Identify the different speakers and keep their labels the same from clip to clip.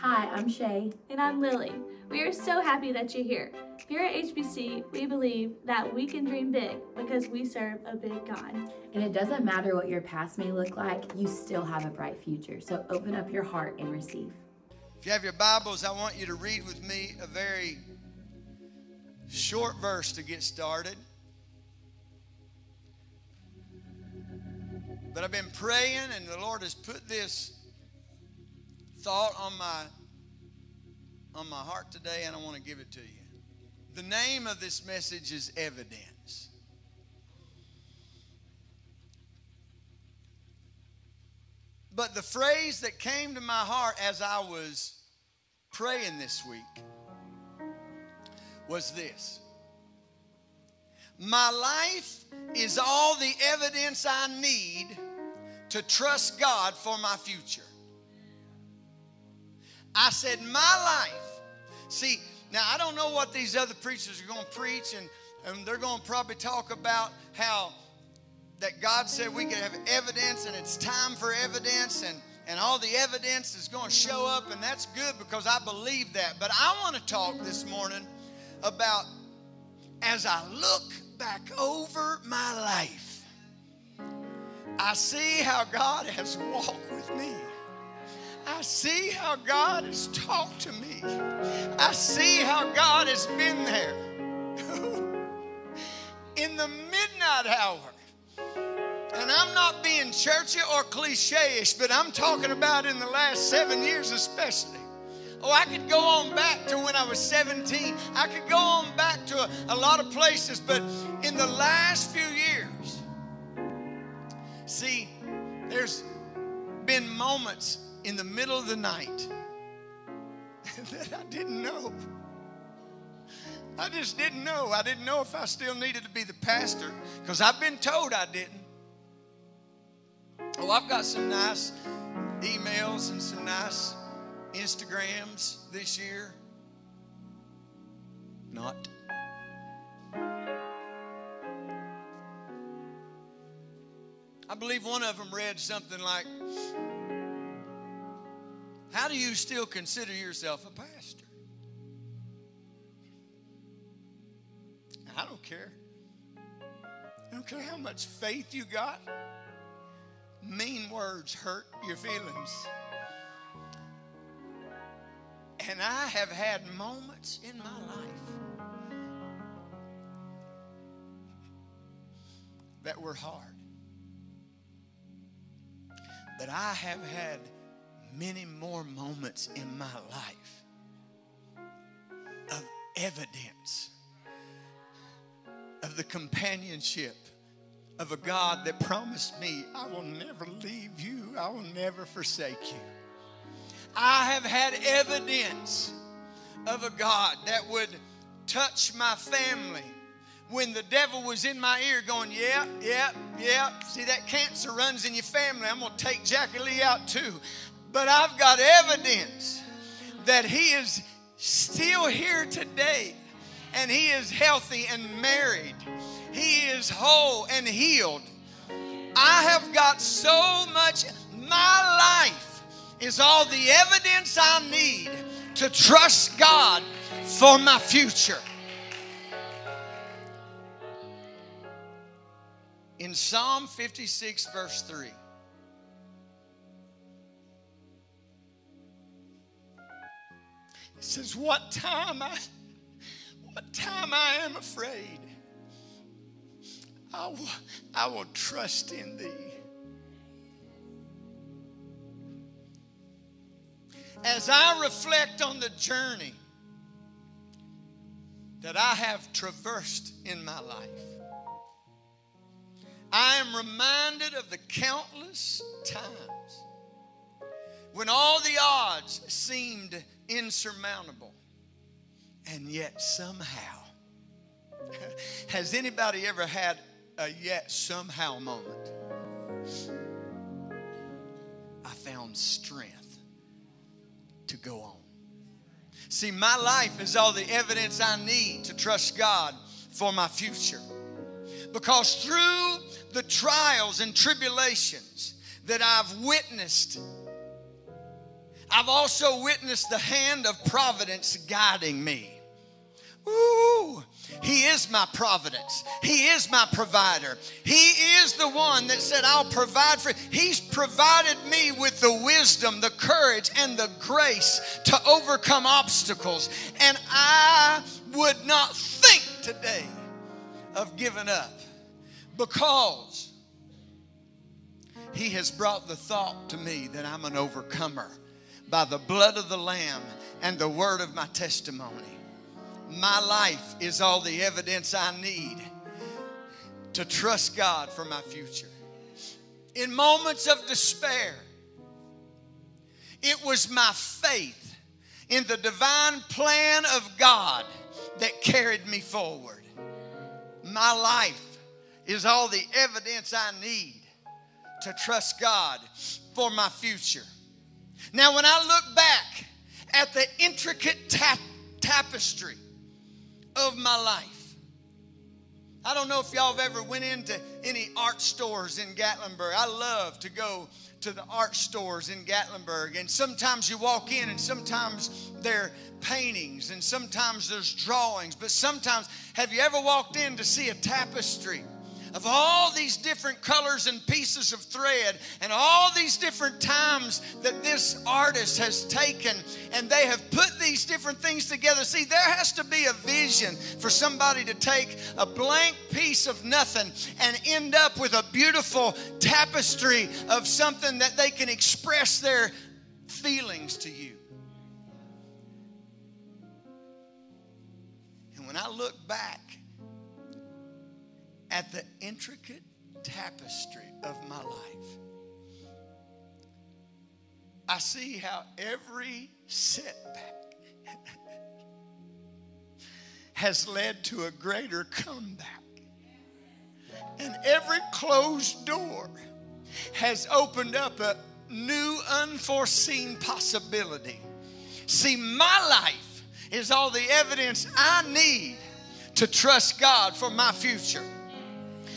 Speaker 1: Hi, I'm Shay.
Speaker 2: And I'm Lily. We are so happy that you're here. Here at HPC, we believe that we can dream big because we serve a big God.
Speaker 1: And it doesn't matter what your past may look like, you still have a bright future. So open up your heart and receive.
Speaker 3: If you have your Bibles, I want you to read with me a very short verse to get started. But I've been praying, and the Lord has put this thought on my on my heart today, and I want to give it to you. The name of this message is Evidence. But the phrase that came to my heart as I was praying this week was this My life is all the evidence I need to trust God for my future. I said, My life. See, now I don't know what these other preachers are going to preach, and, and they're going to probably talk about how that God said we could have evidence and it's time for evidence and, and all the evidence is going to show up, and that's good because I believe that. But I want to talk this morning about as I look back over my life, I see how God has walked with me. I see how God has talked to me. I see how God has been there. In the midnight hour, and I'm not being churchy or cliche ish, but I'm talking about in the last seven years especially. Oh, I could go on back to when I was 17. I could go on back to a, a lot of places, but in the last few years, see, there's been moments in the middle of the night that I didn't know. I just didn't know. I didn't know if I still needed to be the pastor because I've been told I didn't. Oh, I've got some nice emails and some nice Instagrams this year. Not. I believe one of them read something like, How do you still consider yourself a pastor? I don't care. I don't care how much faith you got. Mean words hurt your feelings. And I have had moments in my life that were hard. But I have had many more moments in my life of evidence of the companionship of a God that promised me, I will never leave you, I will never forsake you. I have had evidence of a God that would touch my family when the devil was in my ear going, Yeah, yeah, yeah. See, that cancer runs in your family. I'm going to take Jackie Lee out too. But I've got evidence that he is still here today and he is healthy and married. He is whole and healed. I have got so much, my life is all the evidence I need to trust God for my future. In Psalm 56, verse 3. It says, What time I what time I am afraid, I will, I will trust in thee. As I reflect on the journey that I have traversed in my life, I am reminded of the countless times when all the odds seemed insurmountable, and yet somehow, has anybody ever had a yet somehow moment? I found strength to go on. See, my life is all the evidence I need to trust God for my future. Because through the trials and tribulations that I've witnessed, I've also witnessed the hand of providence guiding me. Ooh, he is my providence. He is my provider. He is the one that said, I'll provide for. He's provided me with the wisdom, the courage, and the grace to overcome obstacles. And I would not think today of giving up because he has brought the thought to me that I'm an overcomer by the blood of the Lamb and the word of my testimony. My life is all the evidence I need to trust God for my future. In moments of despair, it was my faith in the divine plan of God that carried me forward. My life is all the evidence I need to trust God for my future. Now, when I look back at the intricate tap- tapestry of my life, I don't know if y'all have ever went into any art stores in Gatlinburg. I love to go to the art stores in Gatlinburg, and sometimes you walk in, and sometimes they're paintings, and sometimes there's drawings. But sometimes, have you ever walked in to see a tapestry? Of all these different colors and pieces of thread and all these different times that this artist has taken and they have put these different things together. See, there has to be a vision for somebody to take a blank piece of nothing and end up with a beautiful tapestry of something that they can express their feelings to you. And when I look back, at the intricate tapestry of my life, I see how every setback has led to a greater comeback. And every closed door has opened up a new, unforeseen possibility. See, my life is all the evidence I need to trust God for my future.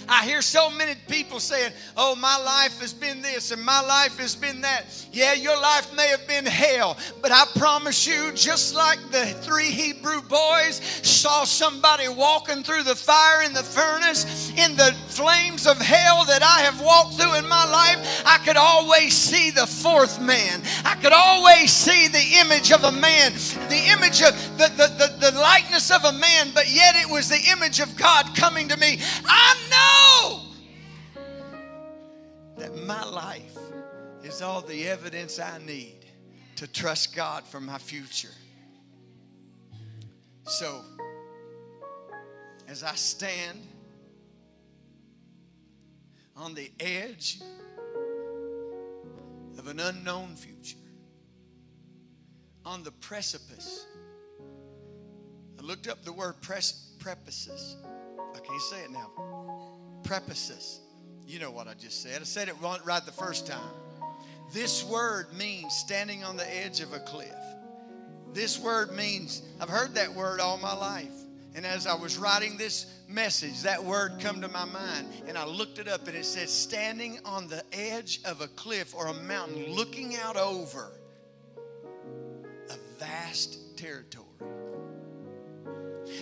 Speaker 3: I hear so many people saying, Oh, my life has been this and my life has been that. Yeah, your life may have been hell, but I promise you, just like the three Hebrew boys saw somebody walking through the fire in the furnace, in the flames of hell that I have walked through in my life, I could always see the fourth man. I could always see the image of a man, the image of the, the, the, the likeness of a man, but yet it was the image of God coming to me. I know that my life is all the evidence I need to trust God for my future. So, as I stand on the edge of an unknown future, on the precipice, I looked up the word pres- prepices. I can't say it now. Prepices. You know what I just said. I said it right the first time. This word means standing on the edge of a cliff. This word means, I've heard that word all my life. And as I was writing this message, that word come to my mind. And I looked it up and it says standing on the edge of a cliff or a mountain looking out over a vast territory.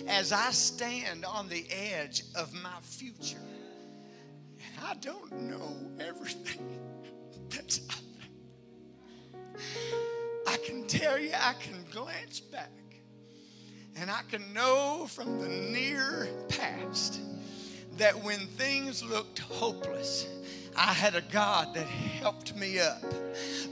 Speaker 3: As I stand on the edge of my future, I don't know everything that's there. I can tell you, I can glance back and I can know from the near past that when things looked hopeless, I had a God that helped me up.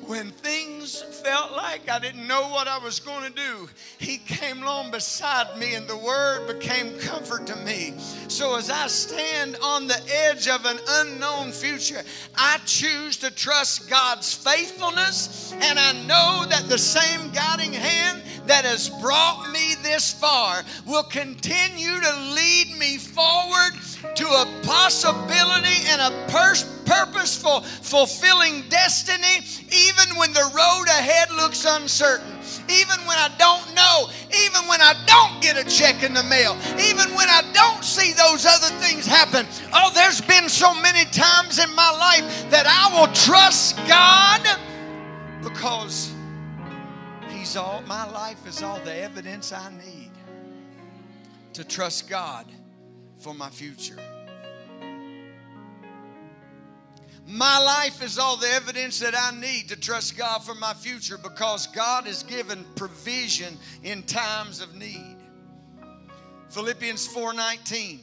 Speaker 3: When things felt like I didn't know what I was going to do, He came along beside me and the Word became comfort to me. So as I stand on the edge of an unknown future, I choose to trust God's faithfulness and I know that the same guiding hand that has brought me this far will continue to lead me forward to a possibility and a pers- purposeful, fulfilling destiny, even when the road ahead looks uncertain, even when I don't know, even when I don't get a check in the mail, even when I don't see those other things happen. Oh, there's been so many times in my life that I will trust God because All, my life is all the evidence I need to trust God for my future. My life is all the evidence that I need to trust God for my future because God has given provision in times of need. Philippians 4:19.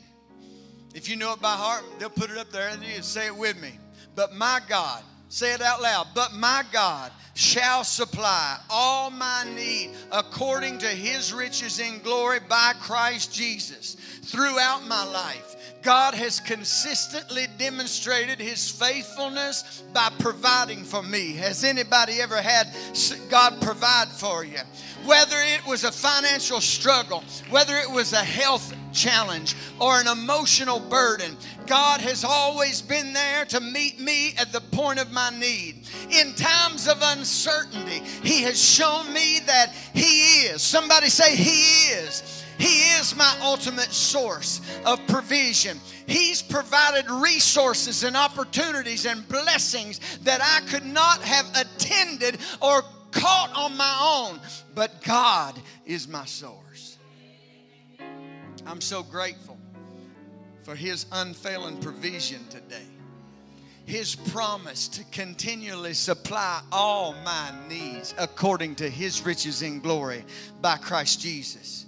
Speaker 3: If you know it by heart, they'll put it up there and you say it with me. But my God, say it out loud. But my God shall supply all my need according to his riches in glory by Christ Jesus. Throughout my life, God has consistently demonstrated his faithfulness by providing for me. Has anybody ever had God provide for you? Whether it was a financial struggle, whether it was a health challenge or an emotional burden, God has always been there to meet me at the point of my need. In times of uncertainty, He has shown me that He is. Somebody say, He is he is my ultimate source of provision. He's provided resources and opportunities and blessings that I could not have attended or caught on my own. But God is my source. I'm so grateful for His unfailing provision today. His promise to continually supply all my needs according to His riches in glory by Christ Jesus.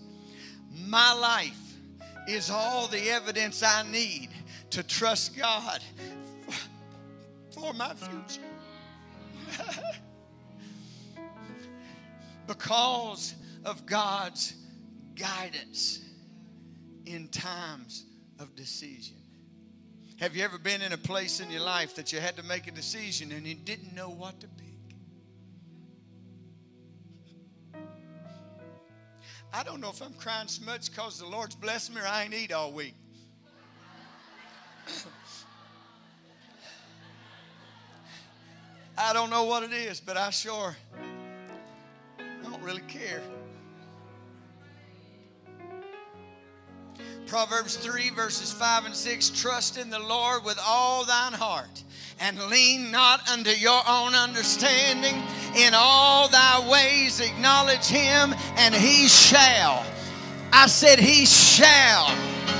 Speaker 3: My life is all the evidence I need to trust God for my future. because of God's guidance in times of decision. Have you ever been in a place in your life that you had to make a decision and you didn't know what to pick? I don't know if I'm crying so much because the Lord's blessed me or I ain't eat all week. I don't know what it is, but I sure don't really care. Proverbs 3, verses 5 and 6 Trust in the Lord with all thine heart, and lean not unto your own understanding. In all thy ways acknowledge him, and he shall. I said, He shall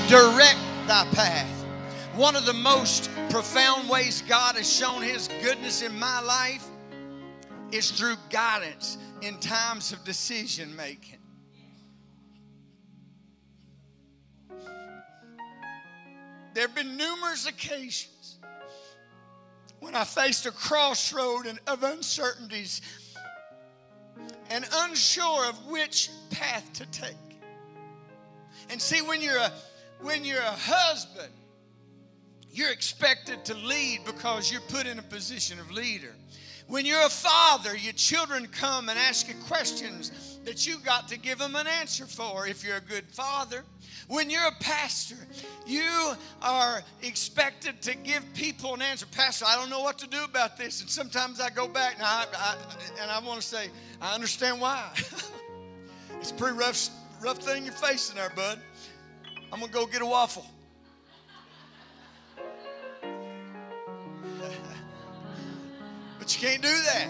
Speaker 3: direct thy path. One of the most profound ways God has shown his goodness in my life is through guidance in times of decision making. There have been numerous occasions when I faced a crossroad of uncertainties and unsure of which path to take. And see, when you're a when you're a husband, you're expected to lead because you're put in a position of leader. When you're a father, your children come and ask you questions that you got to give them an answer for if you're a good father. When you're a pastor, you are expected to give people an answer. Pastor, I don't know what to do about this. And sometimes I go back and I, I and I want to say, I understand why. it's a pretty rough, rough thing you're facing there, bud. I'm going to go get a waffle. But you can't do that.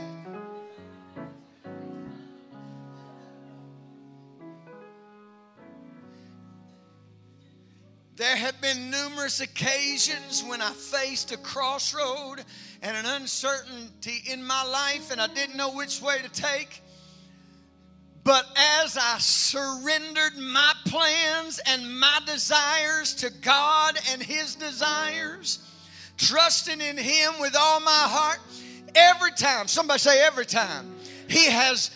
Speaker 3: There have been numerous occasions when I faced a crossroad and an uncertainty in my life, and I didn't know which way to take. But as I surrendered my plans and my desires to God and His desires, trusting in Him with all my heart, every time, somebody say every time, He has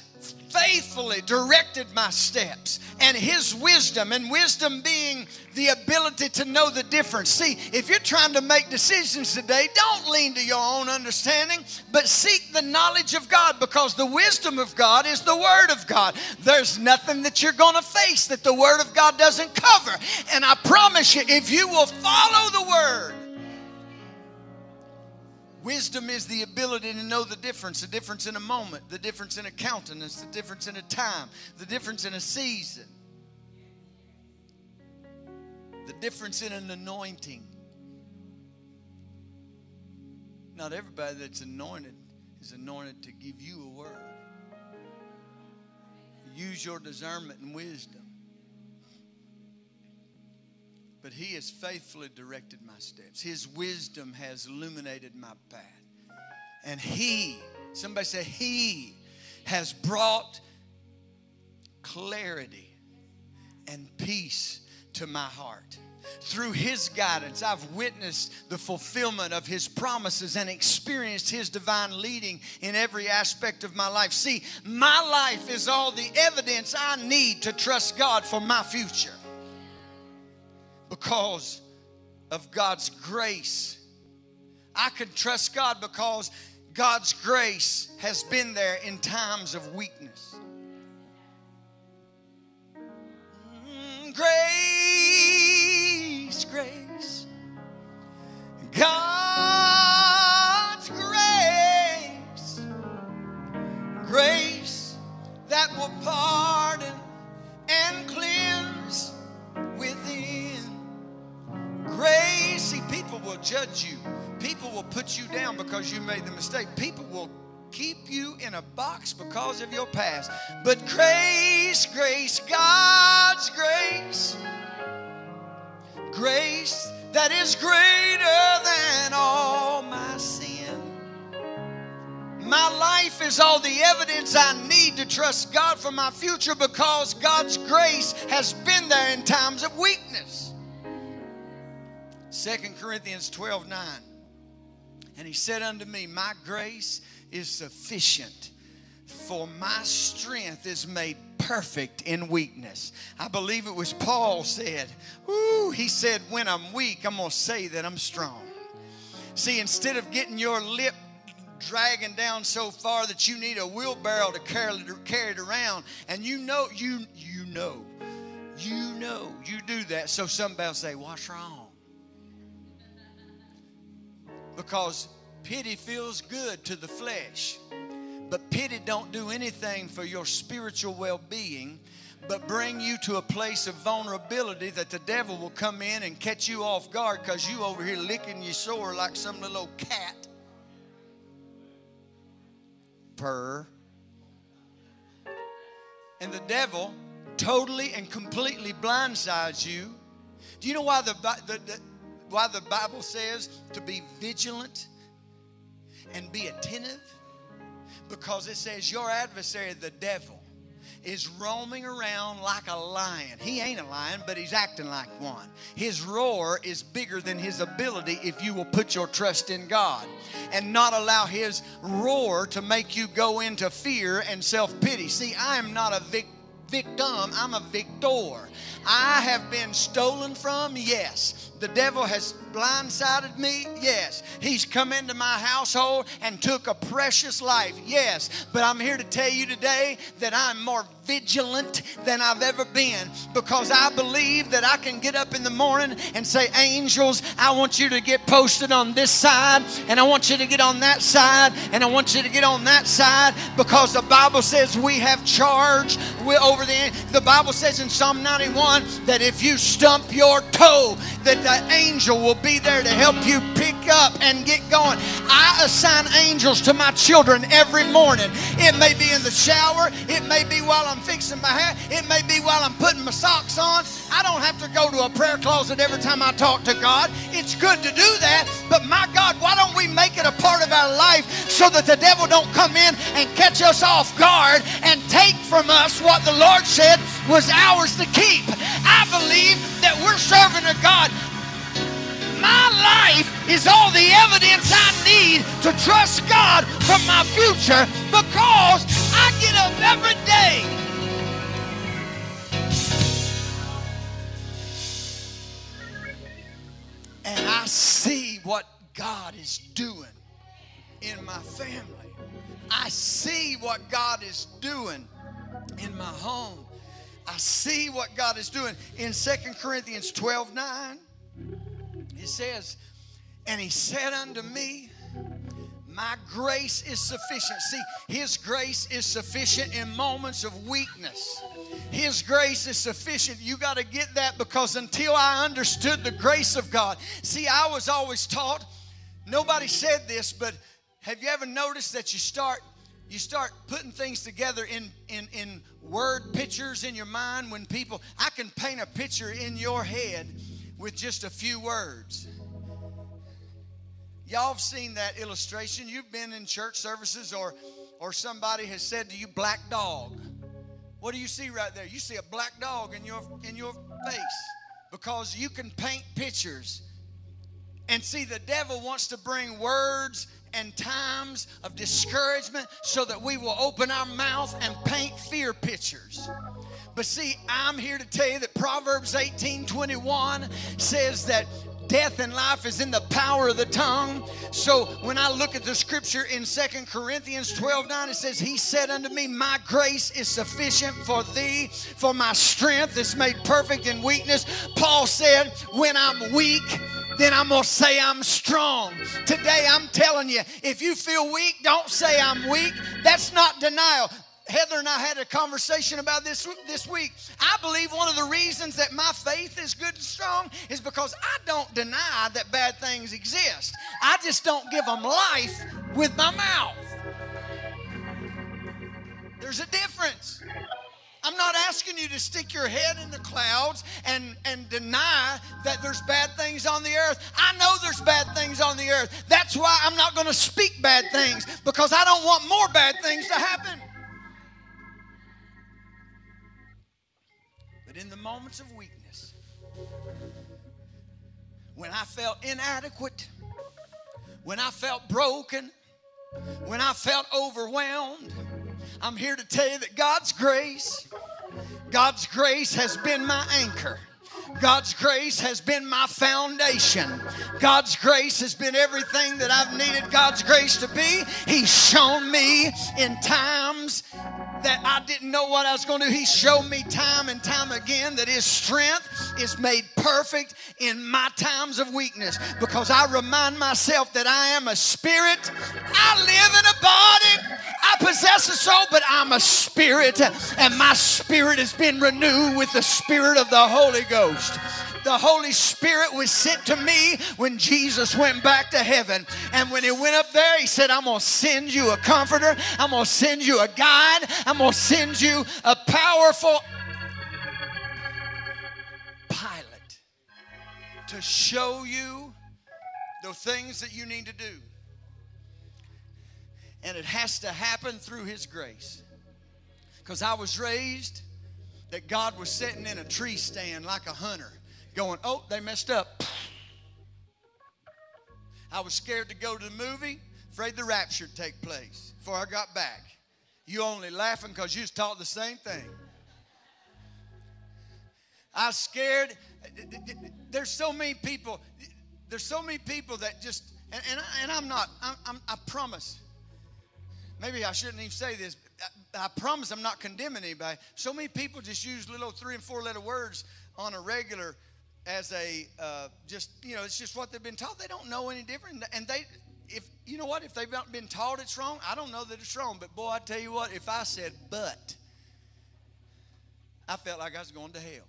Speaker 3: faithfully directed my steps and his wisdom and wisdom being the ability to know the difference. See if you're trying to make decisions today don't lean to your own understanding but seek the knowledge of god because the wisdom of god is the word of god. There's nothing that you're going to face that the word of god doesn't cover. And i promise you if you will follow the word Wisdom is the ability to know the difference, the difference in a moment, the difference in a countenance, the difference in a time, the difference in a season, the difference in an anointing. Not everybody that's anointed is anointed to give you a word. use your discernment and wisdom. But He has faithfully directed my steps. His wisdom has illuminated my path. And He, somebody say, He has brought clarity and peace to my heart. Through His guidance, I've witnessed the fulfillment of His promises and experienced His divine leading in every aspect of my life. See, my life is all the evidence I need to trust God for my future because of God's grace. I can trust God because God's grace has been there in times of weakness. Is all the evidence I need to trust God for my future because God's grace has been there in times of weakness. 2 Corinthians 12 9. And he said unto me, My grace is sufficient, for my strength is made perfect in weakness. I believe it was Paul said, Ooh, he said, When I'm weak, I'm going to say that I'm strong. See, instead of getting your lip dragging down so far that you need a wheelbarrow to carry it, carry it around, and you know, you you know, you know, you do that. So somebody will say, "What's wrong?" Because pity feels good to the flesh, but pity don't do anything for your spiritual well-being but bring you to a place of vulnerability that the devil will come in and catch you off guard because you over here licking your sore like some little cat. Purr. And the devil totally and completely blindsides you. Do you know why the, the, the why the Bible says to be vigilant and be attentive? Because it says your adversary, the devil, is roaming around like a lion. He ain't a lion, but he's acting like one. His roar is bigger than his ability if you will put your trust in God and not allow his roar to make you go into fear and self pity. See, I am not a victim victim, I'm a victor. I have been stolen from, yes. The devil has blindsided me, yes. He's come into my household and took a precious life, yes. But I'm here to tell you today that I'm more vigilant than I've ever been because I believe that I can get up in the morning and say, Angels, I want you to get posted on this side, and I want you to get on that side, and I want you to get on that side because the Bible says we have charge over the. The Bible says in Psalm 91 that if you stump your toe, that the angel will be there to help you pick up and get going. I assign angels to my children every morning. It may be in the shower, it may be while I'm fixing my hair, it may be while I'm putting my socks on. I don't have to go to a prayer closet every time I talk to God. It's good to do that, but my God, why don't we make it a part of our life so that the devil don't come in and catch us off guard and take from us what the Lord said was ours to keep. I believe that we're serving a God my life is all the evidence I need to trust God for my future because I get up every day. And I see what God is doing in my family. I see what God is doing in my home. I see what God is doing in Second Corinthians 12 9. It says, And he said unto me, My grace is sufficient. See, his grace is sufficient in moments of weakness. His grace is sufficient. You got to get that because until I understood the grace of God, see, I was always taught, nobody said this, but have you ever noticed that you start you start putting things together in, in, in word pictures in your mind when people, I can paint a picture in your head with just a few words. Y'all have seen that illustration. You've been in church services or, or somebody has said to you, black dog. What do you see right there? You see a black dog in your, in your face because you can paint pictures. And see, the devil wants to bring words and times of discouragement so that we will open our mouth and paint fear pictures. But see, I'm here to tell you that Proverbs 18 21 says that death and life is in the power of the tongue. So when I look at the scripture in Second Corinthians 12 9, it says, He said unto me, My grace is sufficient for thee, for my strength is made perfect in weakness. Paul said, When I'm weak, then I'm going to say I'm strong. Today, I'm telling you, if you feel weak, don't say I'm weak. That's not denial. Heather and I had a conversation about this this week. I believe one of the reasons that my faith is good and strong is because I don't deny that bad things exist. I just don't give them life with my mouth. There's a difference. I'm not asking you to stick your head in the clouds and, and deny that there's bad things on the earth. I know there's bad things on the earth. That's why I'm not going to speak bad things because I don't want more bad things to happen. But in the moments of weakness, when I felt inadequate, when I felt broken, when I felt overwhelmed, I'm here to tell you that God's grace, God's grace has been my anchor. God's grace has been my foundation. God's grace has been everything that I've needed God's grace to be. He's shown me in times that I didn't know what I was going to do. He showed me time and time again that His strength is made perfect in my times of weakness because I remind myself that I am a spirit. I live in a body. I possess a soul, but I'm a spirit, and my spirit has been renewed with the spirit of the Holy Ghost the Holy Spirit was sent to me when Jesus went back to heaven. And when he went up there, he said, I'm going to send you a comforter. I'm going to send you a guide. I'm going to send you a powerful pilot to show you the things that you need to do. And it has to happen through his grace. Because I was raised that God was sitting in a tree stand like a hunter going, oh, they messed up. I was scared to go to the movie, afraid the rapture would take place before I got back. You only laughing because you was taught the same thing. I was scared. There's so many people. There's so many people that just, and, and, I, and I'm not, I'm, I'm, i promise. Maybe I shouldn't even say this. I, I promise I'm not condemning anybody. So many people just use little three and four letter words on a regular as a uh, just you know it's just what they've been taught. They don't know any different. And they if you know what? If they've not been taught it's wrong i don't know that it's wrong. But boy i tell you what if i said but i felt like i was going to hell.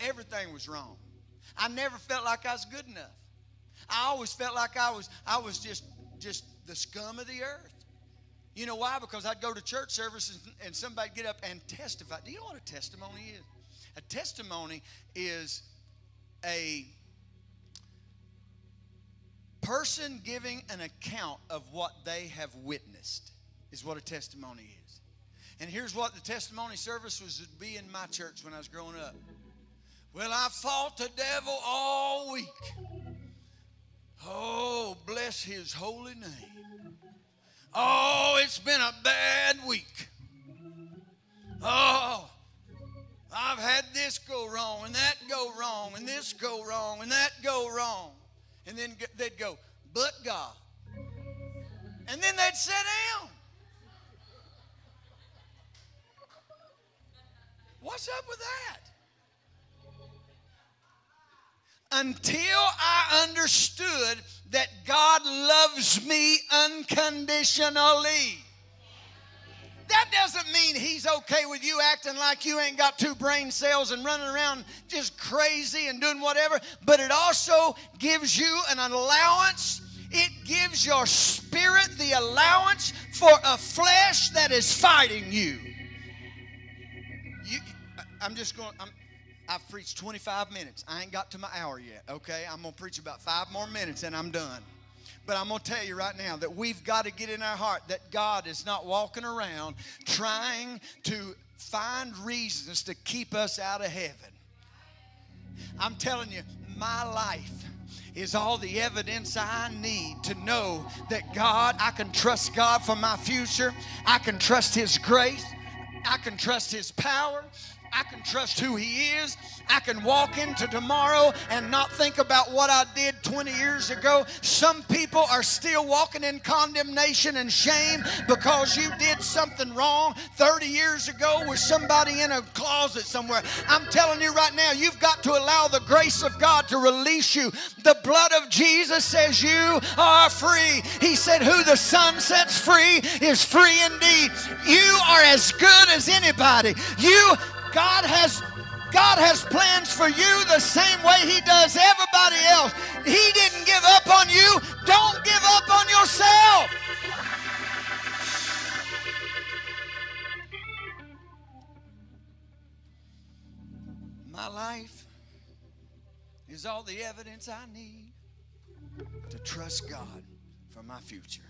Speaker 3: Everything was wrong. I never felt like i was good enough. I always felt like i was i was just just the scum of the earth. You know why? Because i'd go to church services and somebody'd get up and testify. Do you know what a testimony is a testimony is a person giving an account of what they have witnessed, is what a testimony is. And here's what the testimony service was to be in my church when I was growing up. Well, I fought the devil all week. Oh, bless his holy name. Oh, it's been a bad week. Oh, I've had this go wrong and that go wrong and this go wrong and that go wrong. And then they'd go, but God. And then they'd sit down. What's up with that? Until I understood that God loves me unconditionally. That doesn't mean he's okay with you acting like you ain't got two brain cells and running around just crazy and doing whatever, but it also gives you an allowance It gives your spirit the allowance for a flesh that is fighting you. you I'm just going, I'm, I've preached 25 minutes. I ain't got to my hour yet, okay? I'm going to preach about five more minutes and I'm done. But I'm going to tell you right now that we've got to get in our heart that God is not walking around trying to find reasons to keep us out of heaven. I'm telling you, my life is all the evidence I need to know that God, I can trust God for my future. I can trust His grace. I can trust His power. I can trust who He is. I can walk into tomorrow and not think about what I did 20 years ago. Some people are still walking in condemnation and shame because you did something wrong 30 years ago with somebody in a closet somewhere. I'm telling you right now, you've got to allow the grace of God to release you. The blood of Jesus says you are free. He said, Who the Son sets free is free indeed. You are as good as anybody. You God has God has plans for you the same way He does everybody else. He didn't give up on you. Don't give up on yourself. My life is all the evidence I need to trust God for my future.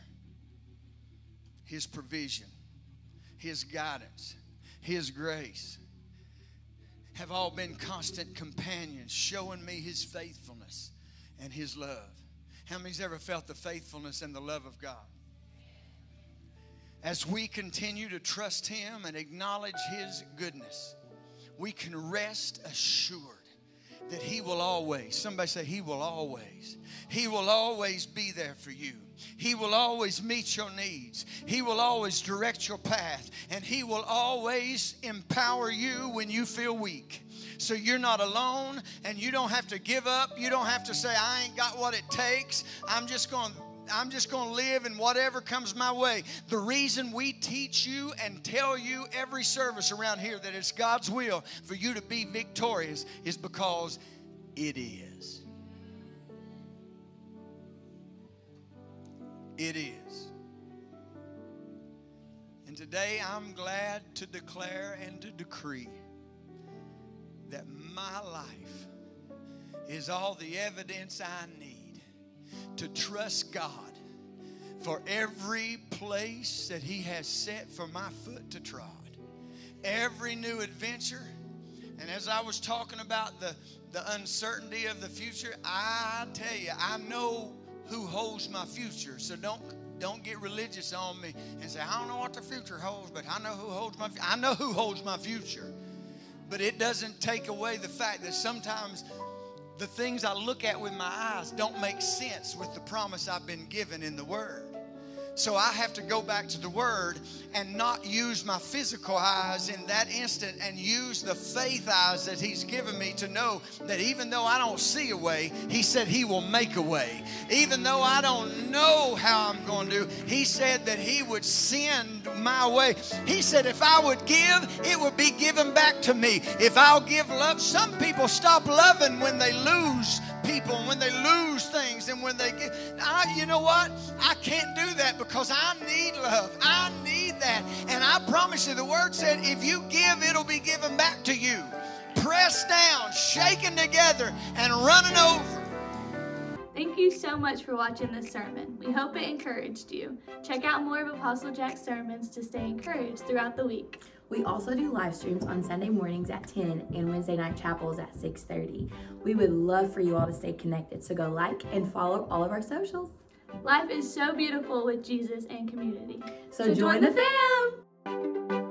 Speaker 3: His provision, His guidance, His grace have all been constant companions, showing me his faithfulness and his love. How many's ever felt the faithfulness and the love of God? As we continue to trust him and acknowledge his goodness, we can rest assured that he will always, somebody say, he will always, he will always be there for you. He will always meet your needs. He will always direct your path. And He will always empower you when you feel weak. So you're not alone and you don't have to give up. You don't have to say, I ain't got what it takes. I'm just going I'm just going to live in whatever comes my way. The reason we teach you and tell you every service around here that it's God's will for you to be victorious is because it is. It is. And today I'm glad to declare and to decree that my life is all the evidence I need to trust God for every place that He has set for my foot to trod, every new adventure. And as I was talking about the, the uncertainty of the future, I tell you, I know who holds my future. So don't don't get religious on me and say I don't know what the future holds, but I know who holds my I know who holds my future. But it doesn't take away the fact that sometimes the things I look at with my eyes don't make sense with the promise I've been given in the word. So I have to go back to the Word and not use my physical eyes in that instant and use the faith eyes that He's given me to know that even though I don't see a way, He said He will make a way. Even though I don't know how I'm going to do, He said that He would send my way. He said if I would give, it would be given back to me. If I'll give love, some people stop loving when they lose people and when they lose things and when they get I, you know what i can't do that because i need love i need that and i promise you the word said if you give it'll be given back to you pressed down shaken together and running over
Speaker 2: Thank you so much for watching this sermon. We hope it encouraged you. Check out more of Apostle Jack's sermons to stay encouraged throughout the week.
Speaker 1: We also do live streams on Sunday mornings at 10 and Wednesday night chapels at 6:30. We would love for you all to stay connected, so go like and follow all of our socials.
Speaker 2: Life is so beautiful with Jesus and community.
Speaker 1: So, so join, join the fam.